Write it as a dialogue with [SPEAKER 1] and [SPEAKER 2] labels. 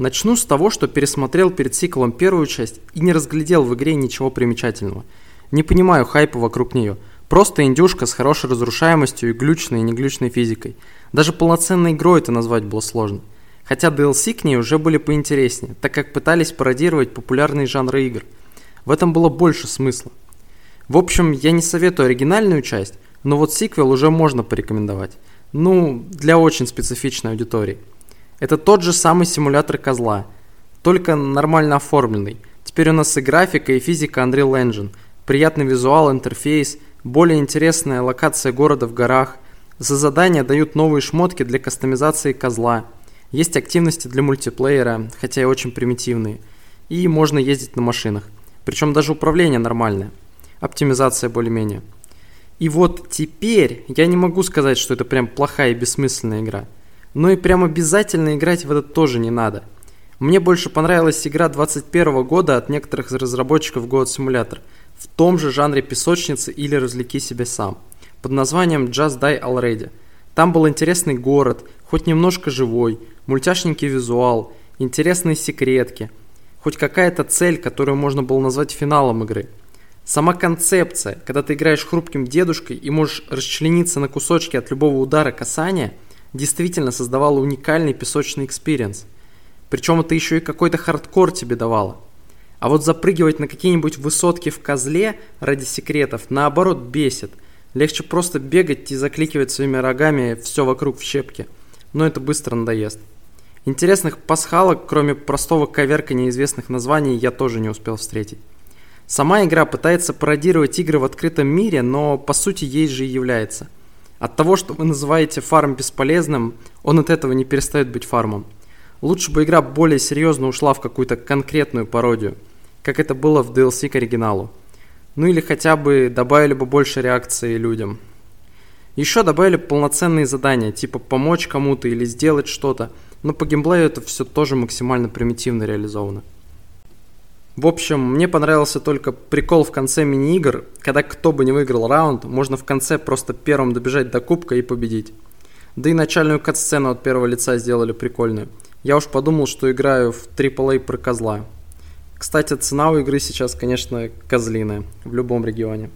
[SPEAKER 1] Начну с того, что пересмотрел перед сиквелом первую часть и не разглядел в игре ничего примечательного. Не понимаю хайпа вокруг нее. Просто индюшка с хорошей разрушаемостью и глючной и неглючной физикой. Даже полноценной игрой это назвать было сложно. Хотя DLC к ней уже были поинтереснее, так как пытались пародировать популярные жанры игр. В этом было больше смысла. В общем, я не советую оригинальную часть, но вот сиквел уже можно порекомендовать. Ну, для очень специфичной аудитории. Это тот же самый симулятор козла, только нормально оформленный. Теперь у нас и графика, и физика Unreal Engine, приятный визуал, интерфейс, более интересная локация города в горах. За задания дают новые шмотки для кастомизации козла. Есть активности для мультиплеера, хотя и очень примитивные. И можно ездить на машинах. Причем даже управление нормальное. Оптимизация более-менее. И вот теперь я не могу сказать, что это прям плохая и бессмысленная игра – но и прям обязательно играть в это тоже не надо. Мне больше понравилась игра 21 года от некоторых разработчиков God Simulator в том же жанре песочницы или развлеки себя сам, под названием Just Die Already. Там был интересный город, хоть немножко живой, мультяшненький визуал, интересные секретки, хоть какая-то цель, которую можно было назвать финалом игры. Сама концепция, когда ты играешь хрупким дедушкой и можешь расчлениться на кусочки от любого удара касания – действительно создавала уникальный песочный experience. Причем это еще и какой-то хардкор тебе давало. А вот запрыгивать на какие-нибудь высотки в козле ради секретов, наоборот, бесит. Легче просто бегать и закликивать своими рогами все вокруг в щепки. Но это быстро надоест. Интересных пасхалок, кроме простого коверка неизвестных названий, я тоже не успел встретить. Сама игра пытается пародировать игры в открытом мире, но по сути ей же и является – от того, что вы называете фарм бесполезным, он от этого не перестает быть фармом. Лучше бы игра более серьезно ушла в какую-то конкретную пародию, как это было в DLC к оригиналу. Ну или хотя бы добавили бы больше реакции людям. Еще добавили полноценные задания, типа помочь кому-то или сделать что-то, но по геймплею это все тоже максимально примитивно реализовано. В общем, мне понравился только прикол в конце мини-игр, когда кто бы не выиграл раунд, можно в конце просто первым добежать до кубка и победить. Да и начальную кат-сцену от первого лица сделали прикольную. Я уж подумал, что играю в AAA про козла. Кстати, цена у игры сейчас, конечно, козлиная в любом регионе.